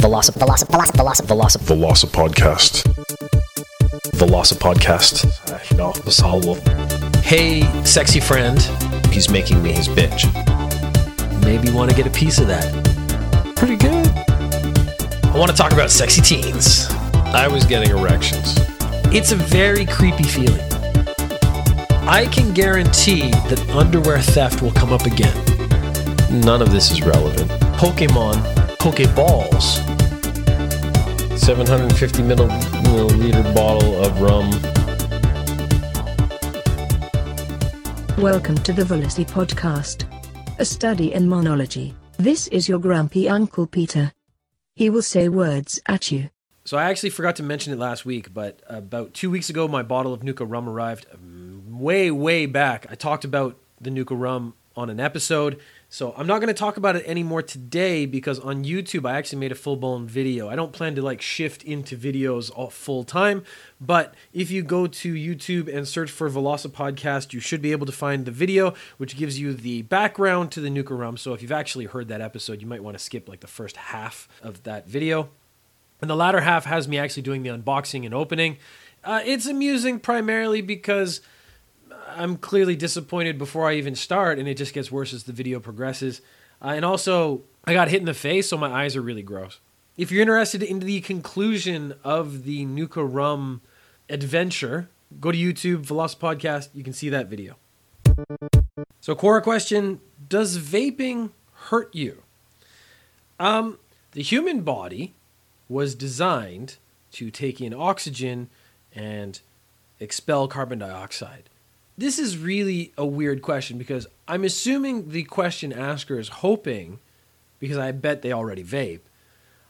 Veloci Veloci Veloci Veloci Veloci Veloci podcast. Veloci podcast. Ja, besalvo. Hey, sexy friend. He's making me his bitch. Maybe you want to get a piece of that. Pretty good. I want to talk about sexy teens. I was getting erections. It's a very creepy feeling. I can guarantee that underwear theft will come up again. None of this is relevant. Pokemon, Pokeballs. 750 milliliter bottle of rum. Welcome to the Velocity Podcast, a study in monology. This is your grumpy Uncle Peter. He will say words at you. So I actually forgot to mention it last week, but about two weeks ago, my bottle of Nuka rum arrived. Way, way back, I talked about the Nuka rum on an episode. So I'm not going to talk about it anymore today because on YouTube I actually made a full blown video. I don't plan to like shift into videos all full time, but if you go to YouTube and search for Veloci Podcast, you should be able to find the video, which gives you the background to the Nuka rum. So if you've actually heard that episode, you might want to skip like the first half of that video. And the latter half has me actually doing the unboxing and opening. Uh, it's amusing primarily because I'm clearly disappointed before I even start, and it just gets worse as the video progresses. Uh, and also, I got hit in the face, so my eyes are really gross. If you're interested in the conclusion of the Nuka Rum adventure, go to YouTube, Veloci Podcast. You can see that video. So, Quora question Does vaping hurt you? Um, the human body was designed to take in oxygen and expel carbon dioxide. This is really a weird question because I'm assuming the question asker is hoping, because I bet they already vape,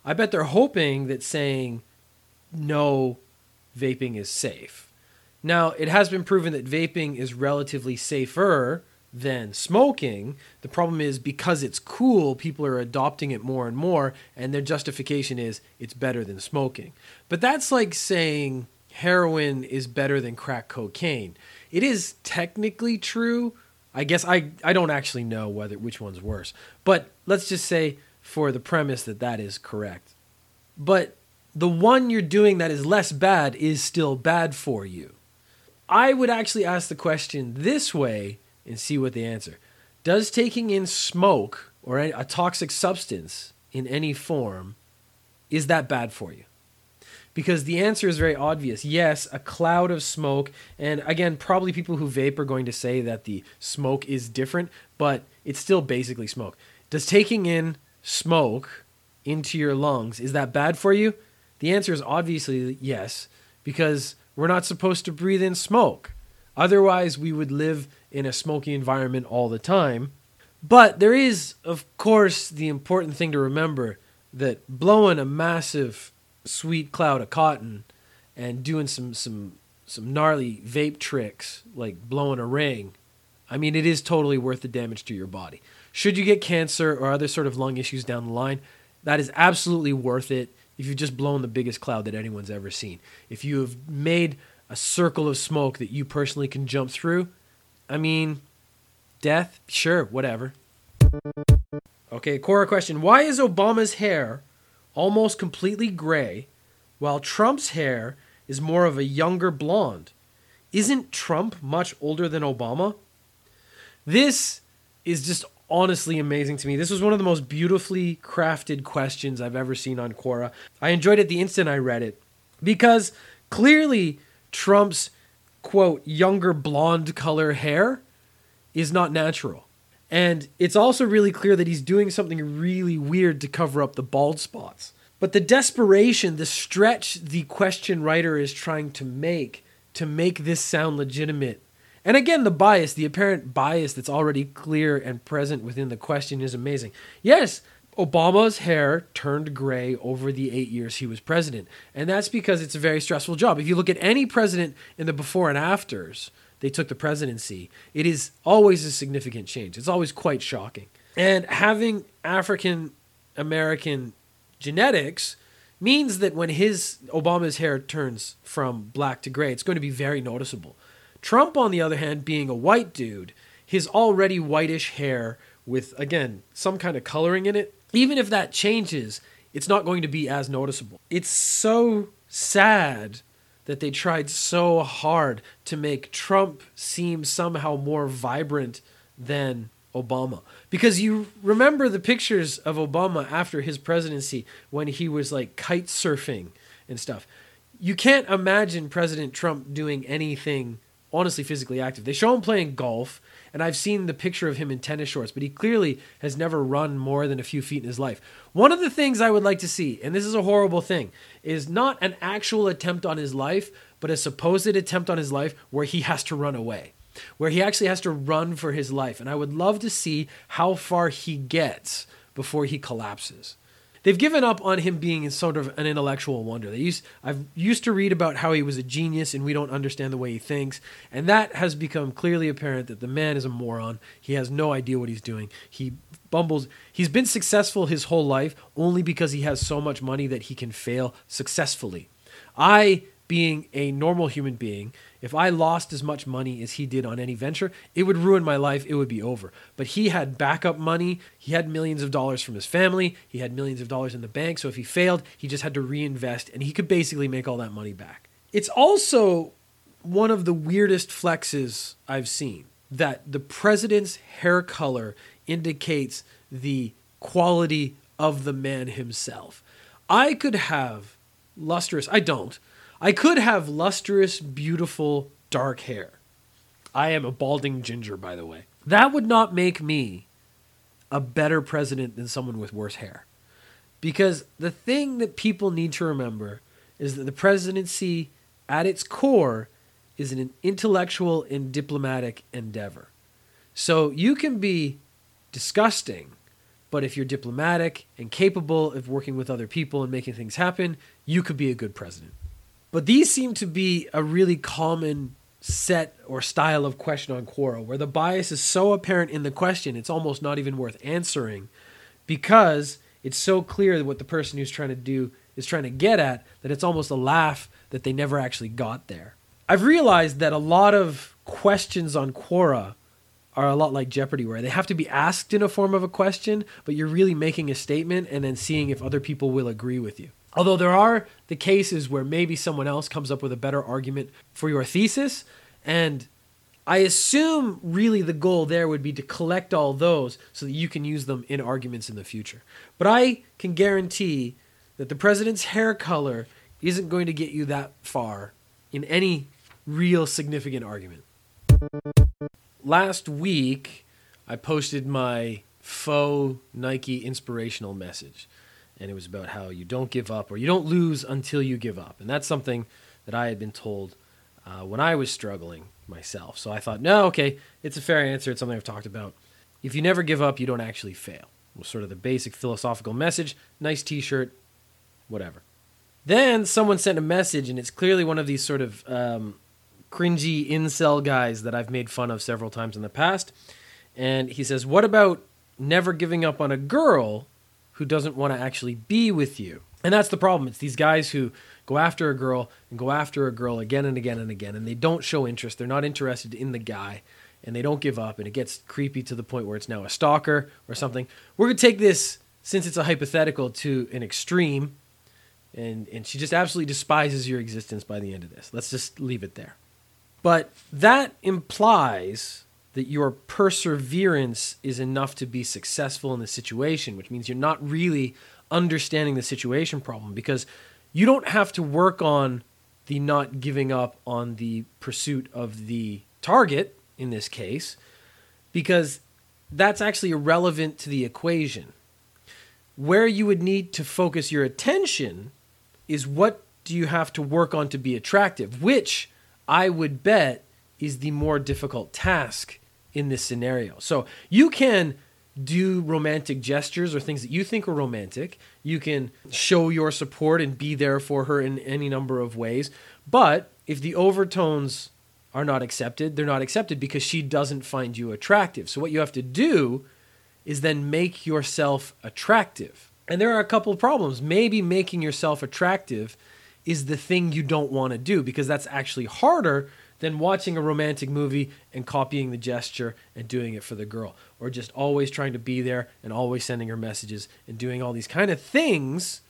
I bet they're hoping that saying no, vaping is safe. Now, it has been proven that vaping is relatively safer than smoking. The problem is because it's cool, people are adopting it more and more, and their justification is it's better than smoking. But that's like saying heroin is better than crack cocaine. It is technically true. I guess I, I don't actually know whether which one's worse. But let's just say for the premise that that is correct. But the one you're doing that is less bad is still bad for you. I would actually ask the question this way and see what the answer. Does taking in smoke or a toxic substance in any form is that bad for you? Because the answer is very obvious. Yes, a cloud of smoke, and again, probably people who vape are going to say that the smoke is different, but it's still basically smoke. Does taking in smoke into your lungs is that bad for you? The answer is obviously yes, because we're not supposed to breathe in smoke. Otherwise, we would live in a smoky environment all the time. But there is, of course, the important thing to remember that blowing a massive sweet cloud of cotton and doing some some some gnarly vape tricks like blowing a ring, I mean, it is totally worth the damage to your body. Should you get cancer or other sort of lung issues down the line, that is absolutely worth it if you've just blown the biggest cloud that anyone's ever seen. If you have made a circle of smoke that you personally can jump through, I mean, death, sure, whatever. Okay, Quora question. Why is Obama's hair almost completely gray while Trump's hair is more of a younger blonde? Isn't Trump much older than Obama? This is just honestly amazing to me. This was one of the most beautifully crafted questions I've ever seen on Quora. I enjoyed it the instant I read it because clearly Trump's quote younger blonde color hair is not natural. And it's also really clear that he's doing something really weird to cover up the bald spots. But the desperation, the stretch the question writer is trying to make to make this sound legitimate. And again, the bias, the apparent bias that's already clear and present within the question is amazing. Yes, Obama's hair turned gray over the eight years he was president. And that's because it's a very stressful job. If you look at any president in the before and afters, they took the presidency, it is always a significant change. It's always quite shocking. And having African American genetics means that when his Obama's hair turns from black to gray, it's going to be very noticeable. Trump, on the other hand, being a white dude, his already whitish hair with again some kind of coloring in it, even if that changes, it's not going to be as noticeable. It's so sad that they tried so hard to make Trump seem somehow more vibrant than Obama. Because you remember the pictures of Obama after his presidency when he was like kite surfing and stuff. You can't imagine President Trump doing anything honestly physically active. They show him playing golf, and I've seen the picture of him in tennis shorts, but he clearly has never run more than a few feet in his life. One of the things I would like to see, and this is a horrible thing, is not an actual attempt on his life, but a supposed attempt on his life where he has to run away. Where he actually has to run for his life. And I would love to see how far he gets before he collapses they've given up on him being sort of an intellectual wonder. They used I've used to read about how he was a genius and we don't understand the way he thinks, and that has become clearly apparent that the man is a moron. He has no idea what he's doing. He bumbles. He's been successful his whole life only because he has so much money that he can fail successfully. I being a normal human being, if I lost as much money as he did on any venture, it would ruin my life. It would be over. But he had backup money. He had millions of dollars from his family. He had millions of dollars in the bank. So if he failed, he just had to reinvest and he could basically make all that money back. It's also one of the weirdest flexes I've seen that the president's hair color indicates the quality of the man himself. I could have lustrous, I don't I could have lustrous, beautiful, dark hair. I am a balding ginger, by the way. That would not make me a better president than someone with worse hair. Because the thing that people need to remember is that the presidency, at its core, is an intellectual and diplomatic endeavor. So you can be disgusting, but if you're diplomatic and capable of working with other people and making things happen, you could be a good president. But these seem to be a really common set or style of question on Quora where the bias is so apparent in the question it's almost not even worth answering because it's so clear what the person who's trying to do is trying to get at that it's almost a laugh that they never actually got there. I've realized that a lot of questions on Quora are a lot like Jeopardy, where they have to be asked in a form of a question, but you're really making a statement and then seeing if other people will agree with you. Although there are the cases where maybe someone else comes up with a better argument for your thesis, and I assume really the goal there would be to collect all those so that you can use them in arguments in the future. But I can guarantee that the president's hair color isn't going to get you that far in any real significant argument. Last week, I posted my faux Nike inspirational message and it was about how you don't give up or you don't lose until you give up. And that's something that I had been told uh, when I was struggling myself. So I thought, no, okay, it's a fair answer. It's something I've talked about. If you never give up, you don't actually fail. Was sort of the basic philosophical message. Nice T-shirt, whatever. Then someone sent a message, and it's clearly one of these sort of um, cringy incel guys that I've made fun of several times in the past. And he says, "What about never giving up on a girl who doesn't want to actually be with you. And that's the problem. It's these guys who go after a girl and go after a girl again and again and again, and they don't show interest. They're not interested in the guy, and they don't give up, and it gets creepy to the point where it's now a stalker or something. We're going to take this, since it's a hypothetical, to an extreme, and, and she just absolutely despises your existence by the end of this. Let's just leave it there. But that implies that your perseverance is enough to be successful in the situation, which means you're not really understanding the situation problem because you don't have to work on the not giving up on the pursuit of the target in this case because that's actually irrelevant to the equation. Where you would need to focus your attention is what do you have to work on to be attractive, which I would bet is the more difficult task in this scenario. So you can do romantic gestures or things that you think are romantic. You can show your support and be there for her in any number of ways. But if the overtones are not accepted, they're not accepted because she doesn't find you attractive. So what you have to do is then make yourself attractive. And there are a couple of problems. Maybe making yourself attractive is the thing you don't want to do because that's actually harder than watching a romantic movie and copying the gesture and doing it for the girl, or just always trying to be there and always sending her messages and doing all these kind of things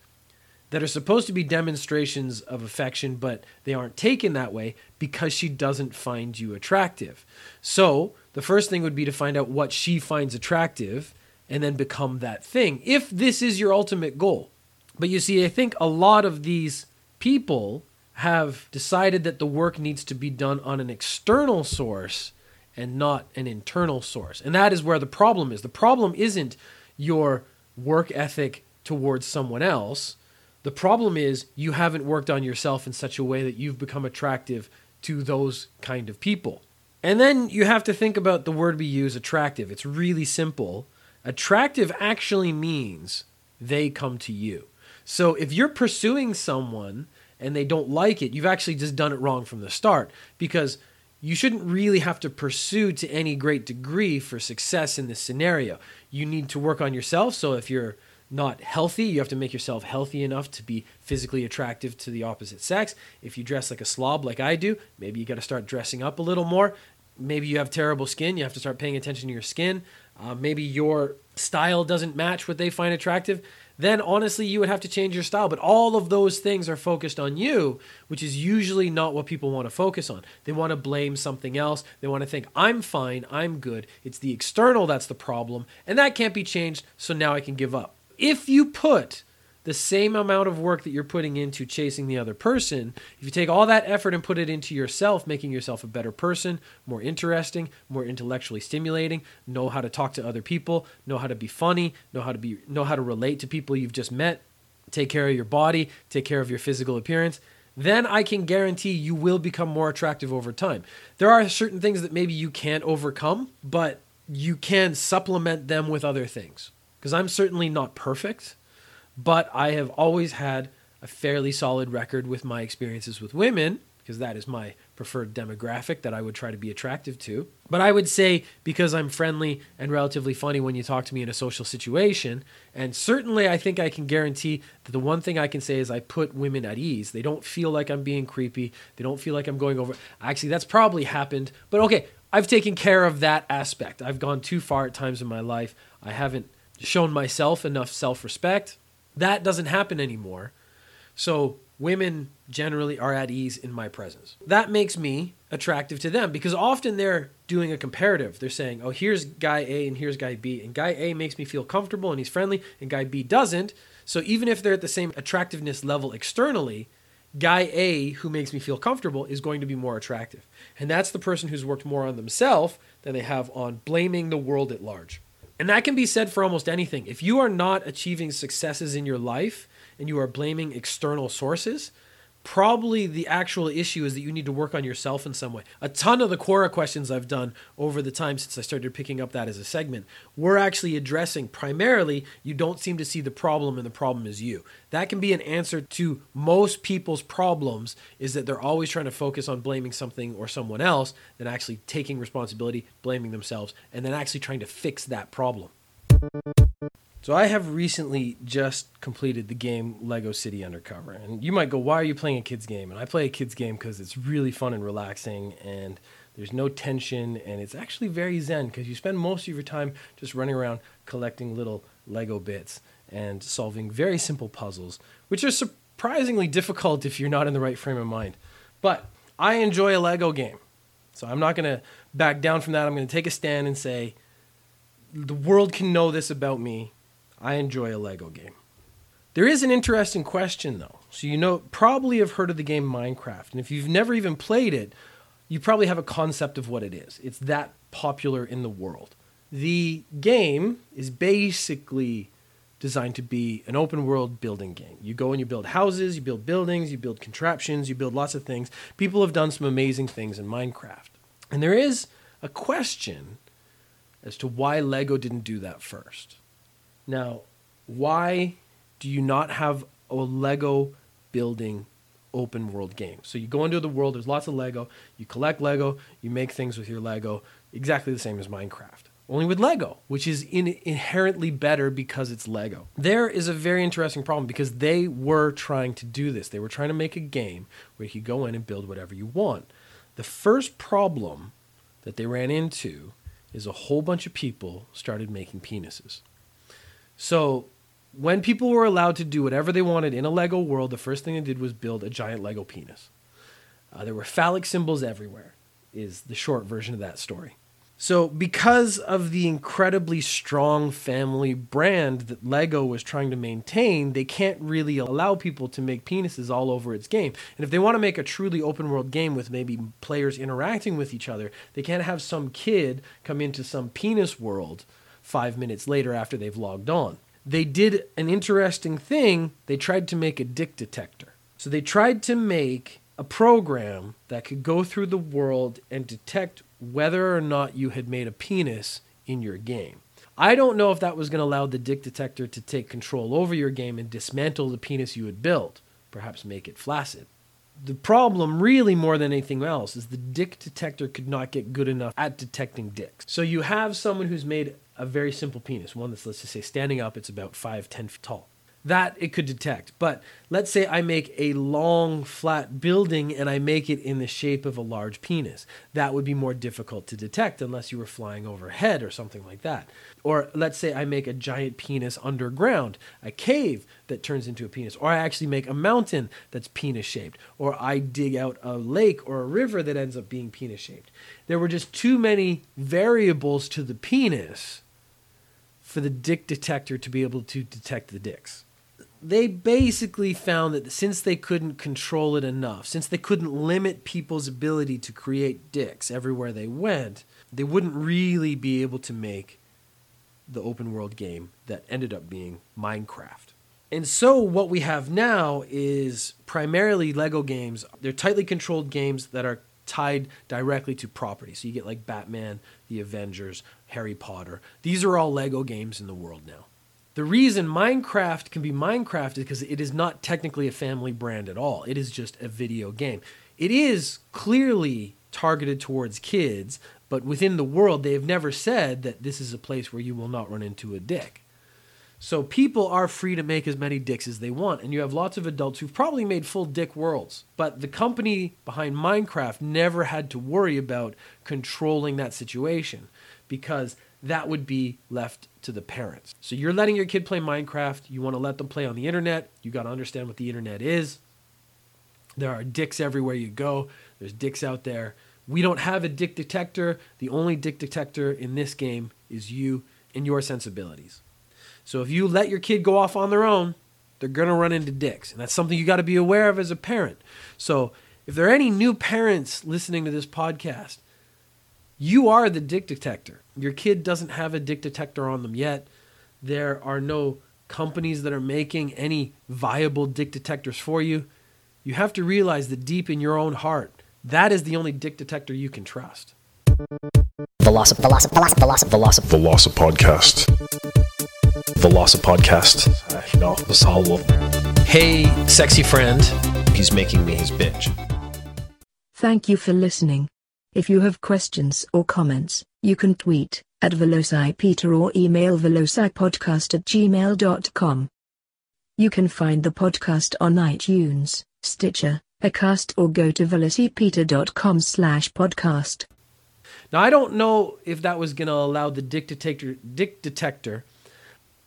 that are supposed to be demonstrations of affection, but they aren't taken that way because she doesn't find you attractive. So, the first thing would be to find out what she finds attractive and then become that thing, if this is your ultimate goal. But you see, I think a lot of these people have decided that the work needs to be done on an external source and not an internal source. And that is where the problem is. The problem isn't your work ethic towards someone else. The problem is you haven't worked on yourself in such a way that you've become attractive to those kind of people. And then you have to think about the word we use attractive. It's really simple. Attractive actually means they come to you. So if you're pursuing someone and they don't like it, you've actually just done it wrong from the start because you shouldn't really have to pursue to any great degree for success in this scenario. You need to work on yourself. So if you're not healthy, you have to make yourself healthy enough to be physically attractive to the opposite sex. If you dress like a slob like I do, maybe you got to start dressing up a little more. Maybe you have terrible skin, you have to start paying attention to your skin. Uh, maybe your style doesn't match what they find attractive then honestly you would have to change your style. But all of those things are focused on you, which is usually not what people want to focus on. They want to blame something else. They want to think, I'm fine, I'm good. It's the external that's the problem, and that can't be changed, so now I can give up. If you put the same amount of work that you're putting into chasing the other person, if you take all that effort and put it into yourself, making yourself a better person, more interesting, more intellectually stimulating, know how to talk to other people, know how to be funny, know how to be know how to relate to people you've just met, take care of your body, take care of your physical appearance, then I can guarantee you will become more attractive over time. There are certain things that maybe you can't overcome, but you can supplement them with other things. Because I'm certainly not perfect but I have always had a fairly solid record with my experiences with women because that is my preferred demographic that I would try to be attractive to. But I would say because I'm friendly and relatively funny when you talk to me in a social situation, and certainly I think I can guarantee that the one thing I can say is I put women at ease. They don't feel like I'm being creepy. They don't feel like I'm going over. Actually, that's probably happened. But okay, I've taken care of that aspect. I've gone too far at times in my life. I haven't shown myself enough self respect that doesn't happen anymore. So women generally are at ease in my presence. That makes me attractive to them because often they're doing a comparative. They're saying, oh, here's guy A and here's guy B. And guy A makes me feel comfortable and he's friendly, and guy B doesn't. So even if they're at the same attractiveness level externally, guy A who makes me feel comfortable is going to be more attractive. And that's the person who's worked more on themselves than they have on blaming the world at large. And that can be said for almost anything. If you are not achieving successes in your life and you are blaming external sources, probably the actual issue is that you need to work on yourself in some way. A ton of the Quora questions I've done over the time since I started picking up that as a segment, we're actually addressing primarily you don't seem to see the problem and the problem is you. That can be an answer to most people's problems is that they're always trying to focus on blaming something or someone else than actually taking responsibility, blaming themselves, and then actually trying to fix that problem. So I have recently just completed the game Lego City Undercover, and you might go, "Why are you playing a kids game?" And I play a kids game because it's really fun and relaxing, and there's no tension, and it's actually very zen because you spend most of your time just running around collecting little Lego bits and solving very simple puzzles, which are surprisingly difficult if you're not in the right frame of mind. But I enjoy a Lego game, so I'm not going to back down from that. I'm going to take a stand and say the world can know this about me I enjoy a Lego game. There is an interesting question though. So you know probably have heard of the game Minecraft. And if you've never even played it, you probably have a concept of what it is. It's that popular in the world. The game is basically designed to be an open world building game. You go and you build houses, you build buildings, you build contraptions, you build lots of things. People have done some amazing things in Minecraft. And there is a question as to why Lego didn't do that first. Now, why do you not have a Lego building open world game? So you go into the world, there's lots of Lego, you collect Lego, you make things with your Lego, exactly the same as Minecraft. Only with Lego, which is in, inherently better because it's Lego. There is a very interesting problem because they were trying to do this. They were trying to make a game where you could go in and build whatever you want. The first problem that they ran into is a whole bunch of people started making penises. So when people were allowed to do whatever they wanted in a Lego world, the first thing they did was build a giant Lego penis. Uh, there were phallic symbols everywhere, is the short version of that story. So, because of the incredibly strong family brand that Lego was trying to maintain, they can't really allow people to make penises all over its game. And if they want to make a truly open world game with maybe players interacting with each other, they can't have some kid come into some penis world five minutes later after they've logged on. They did an interesting thing. They tried to make a dick detector. So, they tried to make a program that could go through the world and detect whether or not you had made a penis in your game. I don't know if that was going to allow the dick detector to take control over your game and dismantle the penis you had built, perhaps make it flaccid. The problem, really more than anything else, is the dick detector could not get good enough at detecting dicks. So you have someone who's made a very simple penis, one that's, let's just say, standing up, it's about 5, 10 feet tall that it could detect. But let's say I make a long, flat building and I make it in the shape of a large penis. That would be more difficult to detect unless you were flying overhead or something like that. Or let's say I make a giant penis underground, a cave that turns into a penis. Or I actually make a mountain that's penis shaped. Or I dig out a lake or a river that ends up being penis shaped. There were just too many variables to the penis for the dick detector to be able to detect the dicks they basically found that since they couldn't control it enough, since they couldn't limit people's ability to create dicks everywhere they went, they wouldn't really be able to make the open world game that ended up being Minecraft. And so what we have now is primarily Lego games. They're tightly controlled games that are tied directly to property. So you get like Batman, the Avengers, Harry Potter. These are all Lego games in the world now. The reason Minecraft can be Minecraft is because it is not technically a family brand at all. It is just a video game. It is clearly targeted towards kids, but within the world, they have never said that this is a place where you will not run into a dick. So people are free to make as many dicks as they want, and you have lots of adults who've probably made full dick worlds. But the company behind Minecraft never had to worry about controlling that situation because that would be left to the parents. So you're letting your kid play Minecraft, you want to let them play on the internet, you got to understand what the internet is. There are dicks everywhere you go. There's dicks out there. We don't have a dick detector. The only dick detector in this game is you and your sensibilities. So if you let your kid go off on their own, they're going to run into dicks. And that's something you got to be aware of as a parent. So if there are any new parents listening to this podcast, you are the dick detector. Your kid doesn't have a dick detector on them yet. There are no companies that are making any viable dick detectors for you. You have to realize that deep in your own heart, that is the only dick detector you can trust. Velocip, Velocip, Velocip, Velocip, Velocip. Veloci Podcast. Veloci Podcast. No, Vasallo. Hey, sexy friend. He's making me his bitch. Thank you for listening. If you have questions or comments, you can tweet at VelociPeter or email velocipodcast at gmail.com. You can find the podcast on iTunes, Stitcher, Acast or go to velocipeter.com slash podcast. Now I don't know if that was going to allow the dick detector dick detector